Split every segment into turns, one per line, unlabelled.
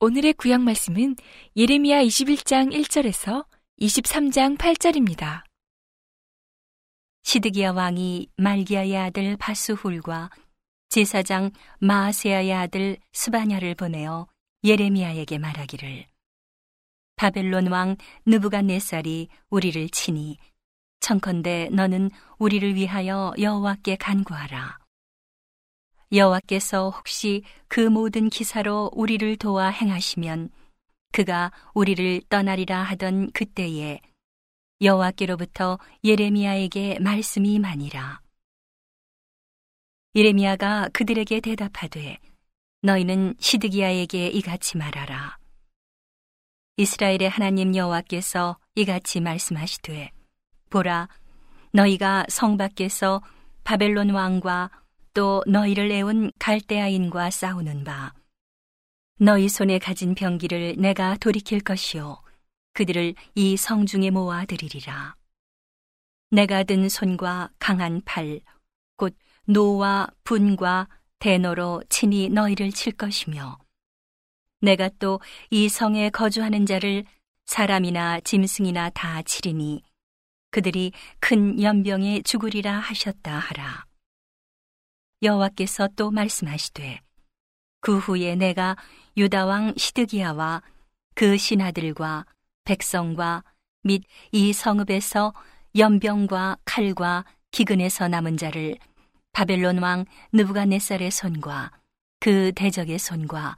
오늘의 구약 말씀은 예레미야 21장 1절에서 23장 8절입니다.
시드기야 왕이 말기야의 아들 바수훌과 제사장 마아세야의 아들 스바냐를 보내어 예레미야에게 말하기를 바벨론 왕 느부갓네살이 우리를 치니 청컨대 너는 우리를 위하여 여호와께 간구하라. 여호와께서 혹시 그 모든 기사로 우리를 도와 행하시면 그가 우리를 떠나리라 하던 그때에 여호와께로부터 예레미야에게 말씀이 많이라. 예레미야가 그들에게 대답하되 너희는 시드기야에게 이같이 말하라 이스라엘의 하나님 여호와께서 이같이 말씀하시되 보라 너희가 성 밖에서 바벨론 왕과 또 너희를 애운 갈대아인과 싸우는 바 너희 손에 가진 병기를 내가 돌이킬 것이요 그들을 이 성중에 모아 드리리라. 내가 든 손과 강한 팔 곧 노와 분과 대노로 친히 너희를 칠 것이며 내가 또 이 성에 거주하는 자를 사람이나 짐승이나 다 치리니 그들이 큰 연병에 죽으리라 하셨다 하라. 여호와께서 또 말씀하시되 그 후에 내가 유다 왕 시드기야와 그 신하들과 백성과 및 이 성읍에서 연병과 칼과 기근에서 남은 자를 바벨론 왕 느부갓네살의 손과 그 대적의 손과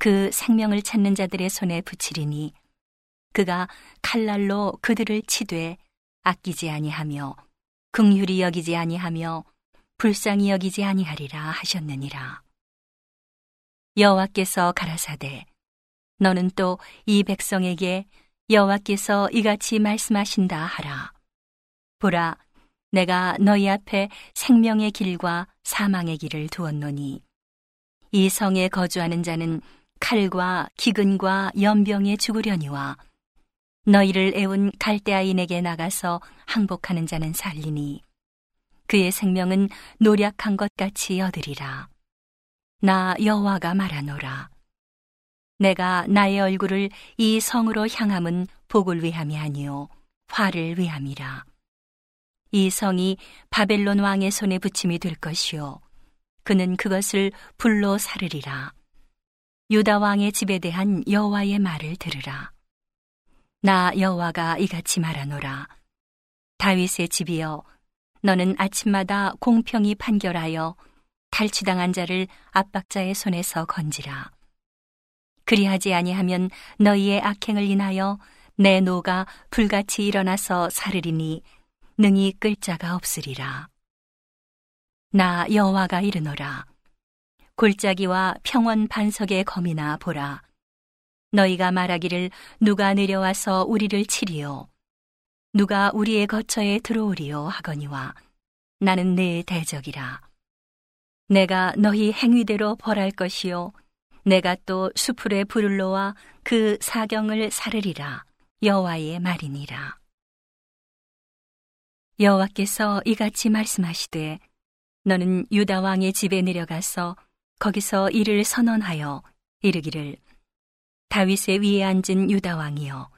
그 생명을 찾는 자들의 손에 붙이리니 그가 칼날로 그들을 치되 아끼지 아니하며 긍휼히 여기지 아니하며 불쌍히 여기지 아니하리라 하셨느니라. 여호와께서 가라사대 너는 또 이 백성에게 여호와께서 이같이 말씀하신다 하라. 보라 내가 너희 앞에 생명의 길과 사망의 길을 두었노니 이 성에 거주하는 자는 칼과 기근과 연병에 죽으려니와 너희를 애운 갈대아인에게 나가서 항복하는 자는 살리니 그의 생명은 노력한 것 같이 얻으리라. 나 여호와가 말하노라. 내가 나의 얼굴을 이 성으로 향함은 복을 위함이 아니요 화를 위함이라. 이 성이 바벨론 왕의 손에 붙임이 될 것이요 그는 그것을 불로 사르리라. 유다 왕의 집에 대한 여호와의 말을 들으라. 나 여호와가 이같이 말하노라. 다윗의 집이여, 너는 아침마다 공평히 판결하여 탈취당한 자를 압박자의 손에서 건지라. 그리하지 아니하면 너희의 악행을 인하여 내 노가 불같이 일어나서 사르리니 능히 끌 자가 없으리라. 나 여호와가 이르노라. 골짜기와 평원 반석의 검이나 보라. 너희가 말하기를 누가 내려와서 우리를 치리요. 누가 우리의 거처에 들어오리요 하거니와 나는 내 대적이라. 내가 너희 행위대로 벌할 것이요. 내가 또 수풀에 불을 놓아 그 사경을 사르리라. 여호와의 말이니라. 여호와께서 이같이 말씀하시되 너는 유다 왕의 집에 내려가서 거기서 이를 선언하여 이르기를 다윗의 위에 앉은 유다 왕이여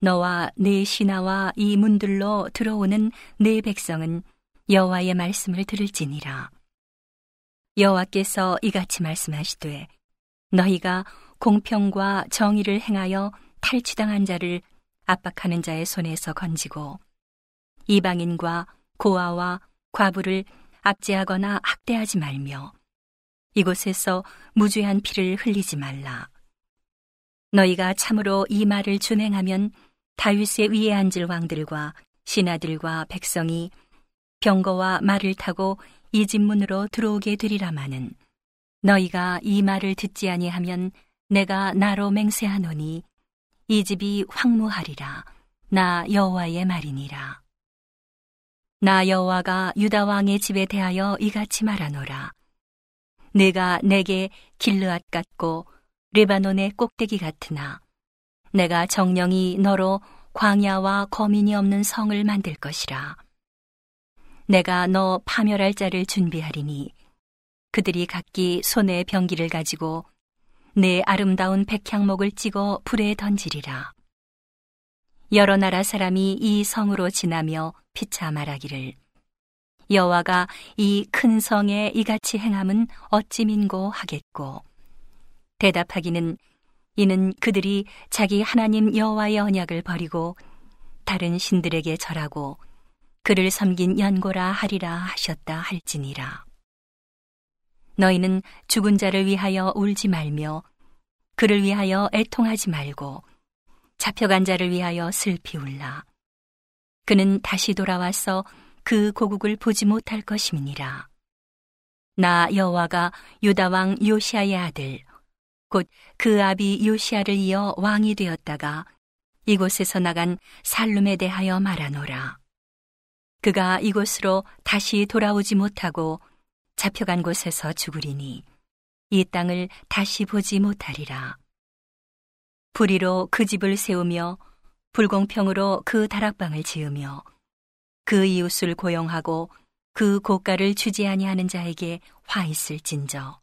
너와 네 신하와 이 문들로 들어오는 네 백성은 여호와의 말씀을 들을지니라. 여호와께서 이같이 말씀하시되 너희가 공평과 정의를 행하여 탈취당한 자를 압박하는 자의 손에서 건지고 이방인과 고아와 과부를 압제하거나 학대하지 말며 이곳에서 무죄한 피를 흘리지 말라. 너희가 참으로 이 말을 준행하면 다윗의 위에 앉을 왕들과 신하들과 백성이 병거와 말을 타고 이 집 문으로 들어오게 되리라마는 너희가 이 말을 듣지 아니하면 내가 나로 맹세하노니 이 집이 황무하리라. 나 여호와의 말이니라. 나 여호와가 유다 왕의 집에 대하여 이같이 말하노라 내가 내게 길르앗 같고 레바논의 꼭대기 같으나 내가 정령이 너로 광야와 거민이 없는 성을 만들 것이라. 내가 너 파멸할 자를 준비하리니 그들이 각기 손에 병기를 가지고 내 아름다운 백향목을 찍어 불에 던지리라. 여러 나라 사람이 이 성으로 지나며 피차 말하기를 여호와가 이 큰 성에 이같이 행함은 어찌 민고 하겠고 대답하기는 이는 그들이 자기 하나님 여호와의 언약을 버리고 다른 신들에게 절하고 그를 섬긴 연고라 하리라 하셨다 할지니라. 너희는 죽은 자를 위하여 울지 말며 그를 위하여 애통하지 말고 잡혀간 자를 위하여 슬피 울라. 그는 다시 돌아와서 그 고국을 보지 못할 것임이니라. 나 여호와가 유다 왕 요시아의 아들 곧 그 아비 요시아를 이어 왕이 되었다가 이곳에서 나간 살룸에 대하여 말하노라. 그가 이곳으로 다시 돌아오지 못하고 잡혀간 곳에서 죽으리니 이 땅을 다시 보지 못하리라. 불의로 그 집을 세우며 불공평으로 그 다락방을 지으며 그 이웃을 고용하고 그 고가를 주지 아니하는 자에게 화 있을진저.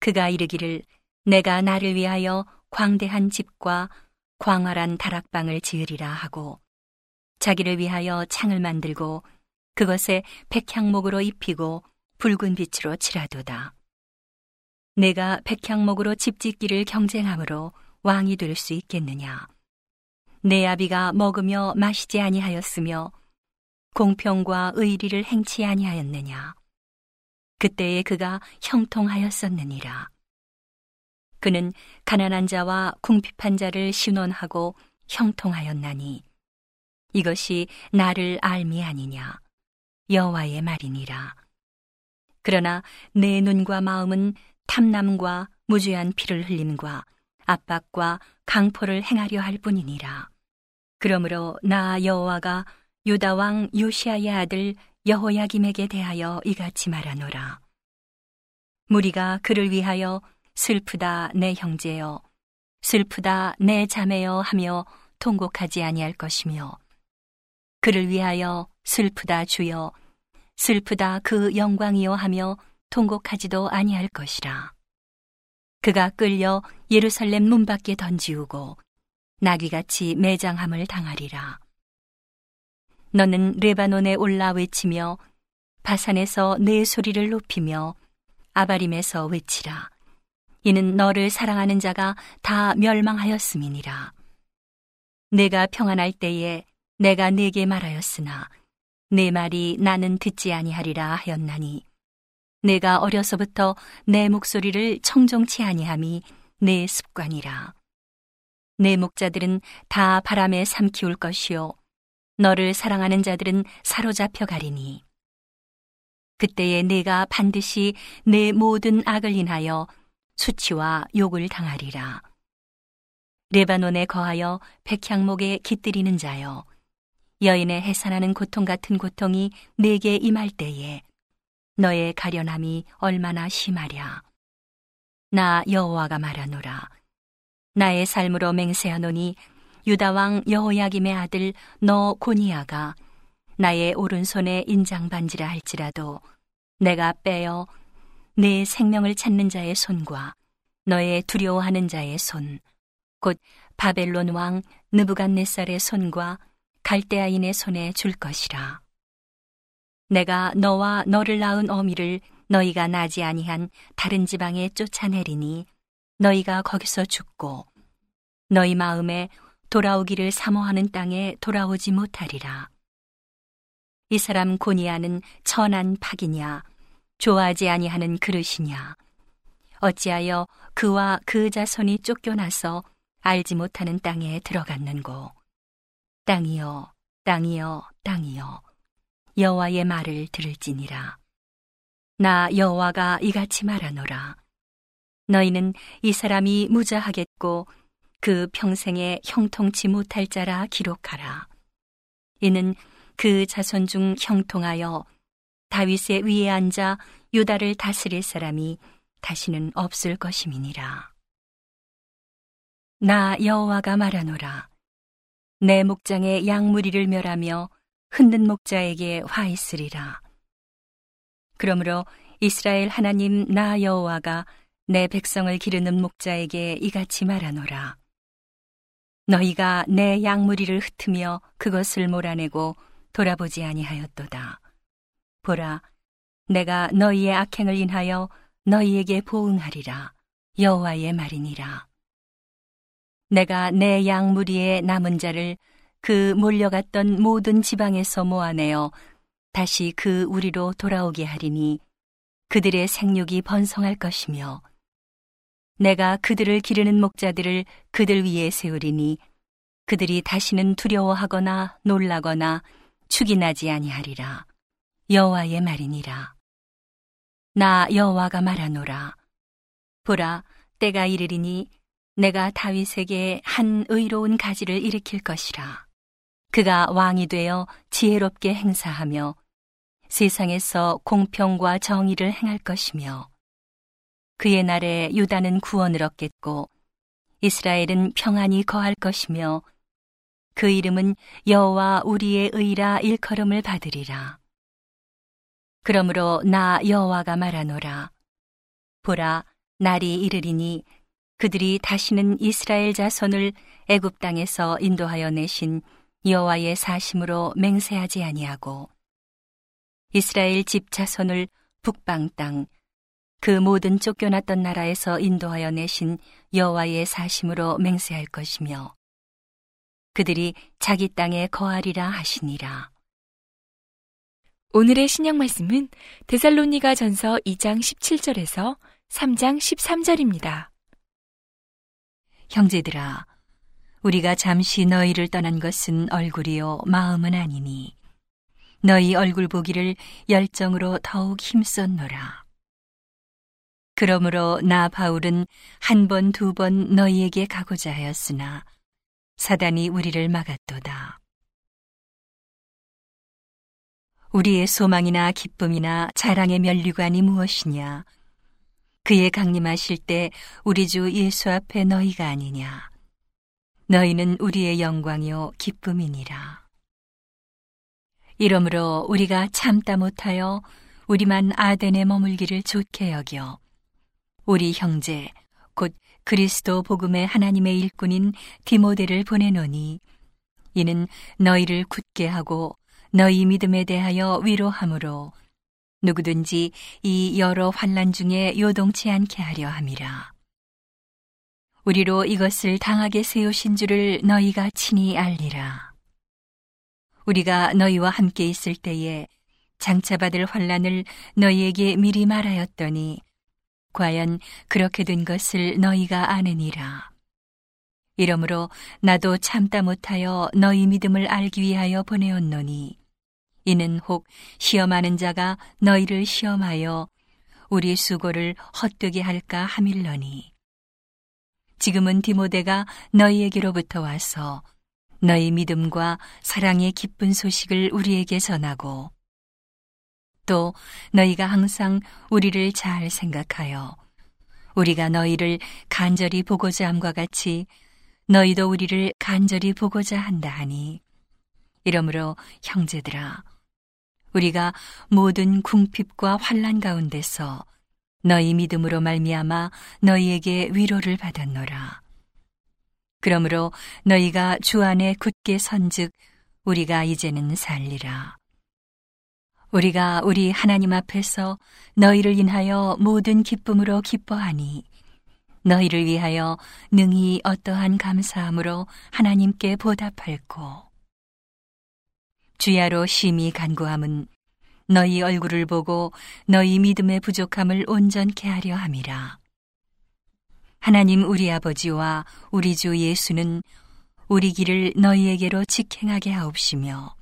그가 이르기를 내가 나를 위하여 광대한 집과 광활한 다락방을 지으리라 하고 자기를 위하여 창을 만들고 그것에 백향목으로 입히고 붉은 빛으로 칠하도다. 내가 백향목으로 집 짓기를 경쟁함으로 왕이 될 수 있겠느냐? 내 아비가 먹으며 마시지 아니하였으며 공평과 의리를 행치 아니하였느냐? 그때에 그가 형통하였었느니라. 그는 가난한 자와 궁핍한 자를 신원하고 형통하였나니 이것이 나를 알미 아니냐 여호와의 말이니라. 그러나 내 눈과 마음은 탐남과 무죄한 피를 흘림과 압박과 강포를 행하려 할 뿐이니라. 그러므로 나 여호와가 유다 왕 요시아의 아들 여호야김에게 대하여 이같이 말하노라. 무리가 그를 위하여 슬프다 내 형제여 슬프다 내 자매여 하며 통곡하지 아니할 것이며 그를 위하여 슬프다 주여 슬프다 그 영광이여 하며 통곡하지도 아니할 것이라. 그가 끌려 예루살렘 문 밖에 던지우고 나귀같이 매장함을 당하리라. 너는 레바논에 올라 외치며 바산에서 내 소리를 높이며 아바림에서 외치라. 이는 너를 사랑하는 자가 다 멸망하였음이니라. 내가 평안할 때에 내가 네게 말하였으나 내 말이 나는 듣지 아니하리라 하였나니 내가 어려서부터 내 목소리를 청종치 아니함이 내 습관이라. 내 목자들은 다 바람에 삼키울 것이요. 너를 사랑하는 자들은 사로잡혀 가리니. 그때에 내가 반드시 내 모든 악을 인하여 수치와 욕을 당하리라. 레바논에 거하여 백향목에 깃들이는 자여. 여인의 해산하는 고통 같은 고통이 내게 임할 때에 너의 가련함이 얼마나 심하랴. 나 여호와가 말하노라. 나의 삶으로 맹세하노니 유다 왕 여호야김의 아들 너 고니아가 나의 오른손에 인장 반지라 할지라도 내가 빼어 내 생명을 찾는 자의 손과 너의 두려워하는 자의 손, 곧 바벨론 왕 느부갓네살의 손과 갈대아인의 손에 줄 것이라. 내가 너와 너를 낳은 어미를 너희가 나지 아니한 다른 지방에 쫓아내리니 너희가 거기서 죽고 너희 마음에 돌아오기를 사모하는 땅에 돌아오지 못하리라. 이 사람 고니아는 천한 팍이냐 좋아하지 아니하는 그릇이냐 어찌하여 그와 그 자손이 쫓겨나서 알지 못하는 땅에 들어갔는고 땅이여 땅이여 땅이여 여호와의 말을 들을지니라. 나 여호와가 이같이 말하노라. 너희는 이 사람이 무자하겠고 그 평생에 형통치 못할 자라 기록하라. 이는 그 자손 중 형통하여 다윗의 위에 앉아 유다를 다스릴 사람이 다시는 없을 것임이니라. 나 여호와가 말하노라. 내 목장의 양무리를 멸하며 흔든 목자에게 화 있으리라. 그러므로 이스라엘 하나님 나 여호와가 내 백성을 기르는 목자에게 이같이 말하노라. 너희가 내 양무리를 흩으며 그것을 몰아내고 돌아보지 아니하였도다. 보라, 내가 너희의 악행을 인하여 너희에게 보응하리라. 여호와의 말이니라. 내가 내 양무리의 남은 자를 그 몰려갔던 모든 지방에서 모아내어 다시 그 우리로 돌아오게 하리니 그들의 생육이 번성할 것이며 내가 그들을 기르는 목자들을 그들 위에 세우리니 그들이 다시는 두려워하거나 놀라거나 축이 나지 아니하리라. 여호와의 말이니라. 나 여호와가 말하노라. 보라 때가 이르리니 내가 다윗에게 한 의로운 가지를 일으킬 것이라. 그가 왕이 되어 지혜롭게 행사하며 세상에서 공평과 정의를 행할 것이며 그의 날에 유다는 구원을 얻겠고 이스라엘은 평안히 거할 것이며 그 이름은 여호와 우리의 의라 일컬음을 받으리라. 그러므로 나 여호와가 말하노라. 보라, 날이 이르리니 그들이 다시는 이스라엘 자손을 애굽 땅에서 인도하여 내신 여호와의 사심으로 맹세하지 아니하고 이스라엘 집 자손을 북방 땅 그 모든 쫓겨났던 나라에서 인도하여 내신 여호와의 사심으로 맹세할 것이며 그들이 자기 땅에 거하리라 하시니라.
오늘의 신약 말씀은 데살로니가 전서 2장 17절에서 3장 13절입니다.
형제들아, 우리가 잠시 너희를 떠난 것은 얼굴이요 마음은 아니니 너희 얼굴 보기를 열정으로 더욱 힘썼노라. 그러므로 나 바울은 한 번, 두 번 너희에게 가고자 하였으나 사단이 우리를 막았도다. 우리의 소망이나 기쁨이나 자랑의 면류관이 무엇이냐? 그의 강림하실 때 우리 주 예수 앞에 너희가 아니냐? 너희는 우리의 영광이요 기쁨이니라. 이러므로 우리가 참다 못하여 우리만 아덴에 머물기를 좋게 여겨 우리 형제 곧 그리스도 복음의 하나님의 일꾼인 디모데를 보내노니 이는 너희를 굳게 하고 너희 믿음에 대하여 위로함으로 누구든지 이 여러 환란 중에 요동치 않게 하려 함이라. 우리로 이것을 당하게 세우신 줄을 너희가 친히 알리라. 우리가 너희와 함께 있을 때에 장차받을 환란을 너희에게 미리 말하였더니 과연 그렇게 된 것을 너희가 아느니라. 이러므로 나도 참다 못하여 너희 믿음을 알기 위하여 보내었노니 이는 혹 시험하는 자가 너희를 시험하여 우리 수고를 헛되게 할까 함일러니 지금은 디모데가 너희에게로부터 와서 너희 믿음과 사랑의 기쁜 소식을 우리에게 전하고 또 너희가 항상 우리를 잘 생각하여 우리가 너희를 간절히 보고자 함과 같이 너희도 우리를 간절히 보고자 한다 하니 이러므로 형제들아 우리가 모든 궁핍과 환란 가운데서 너희 믿음으로 말미암아 너희에게 위로를 받았노라. 그러므로 너희가 주 안에 굳게 선즉 우리가 이제는 살리라. 우리가 우리 하나님 앞에서 너희를 인하여 모든 기쁨으로 기뻐하니 너희를 위하여 능히 어떠한 감사함으로 하나님께 보답할고 주야로 심히 간구함은 너희 얼굴을 보고 너희 믿음의 부족함을 온전케 하려 함이라. 하나님 우리 아버지와 우리 주 예수는 우리 길을 너희에게로 직행하게 하옵시며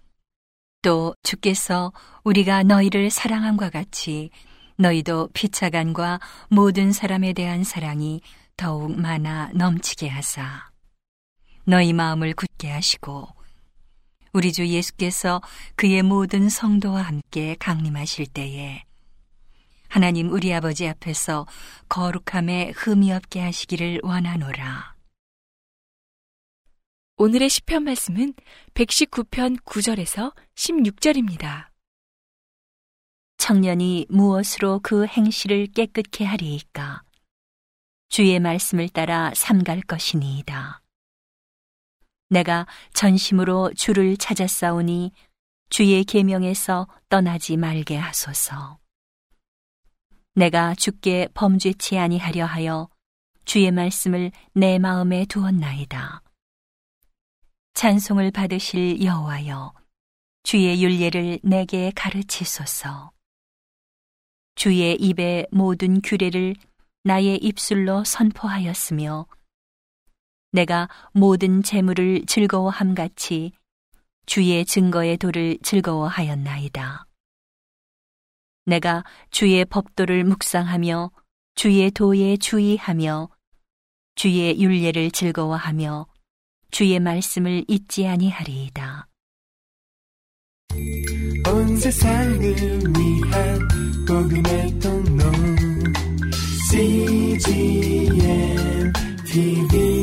또 주께서 우리가 너희를 사랑함과 같이 너희도 피차간과 모든 사람에 대한 사랑이 더욱 많아 넘치게 하사 너희 마음을 굳게 하시고 우리 주 예수께서 그의 모든 성도와 함께 강림하실 때에 하나님 우리 아버지 앞에서 거룩함에 흠이 없게 하시기를 원하노라.
오늘의 시편 말씀은 119편 9절에서 16절입니다.
청년이 무엇으로 그 행실을 깨끗게 하리이까? 주의 말씀을 따라 삼갈 것이니이다. 내가 전심으로 주를 찾았사오니 주의 계명에서 떠나지 말게 하소서. 내가 주께 범죄치 아니하려 하여 주의 말씀을 내 마음에 두었나이다. 찬송을 받으실 여호와여, 주의 윤례를 내게 가르치소서. 주의 입의 모든 규례를 나의 입술로 선포하였으며, 내가 모든 재물을 즐거워함 같이 주의 증거의 도를 즐거워하였나이다. 내가 주의 법도를 묵상하며 주의 도에 주의하며 주의 윤례를 즐거워하며 주의 말씀을 잊지 아니하리이다.
온 세상을 위한 복음의 통로 CGM TV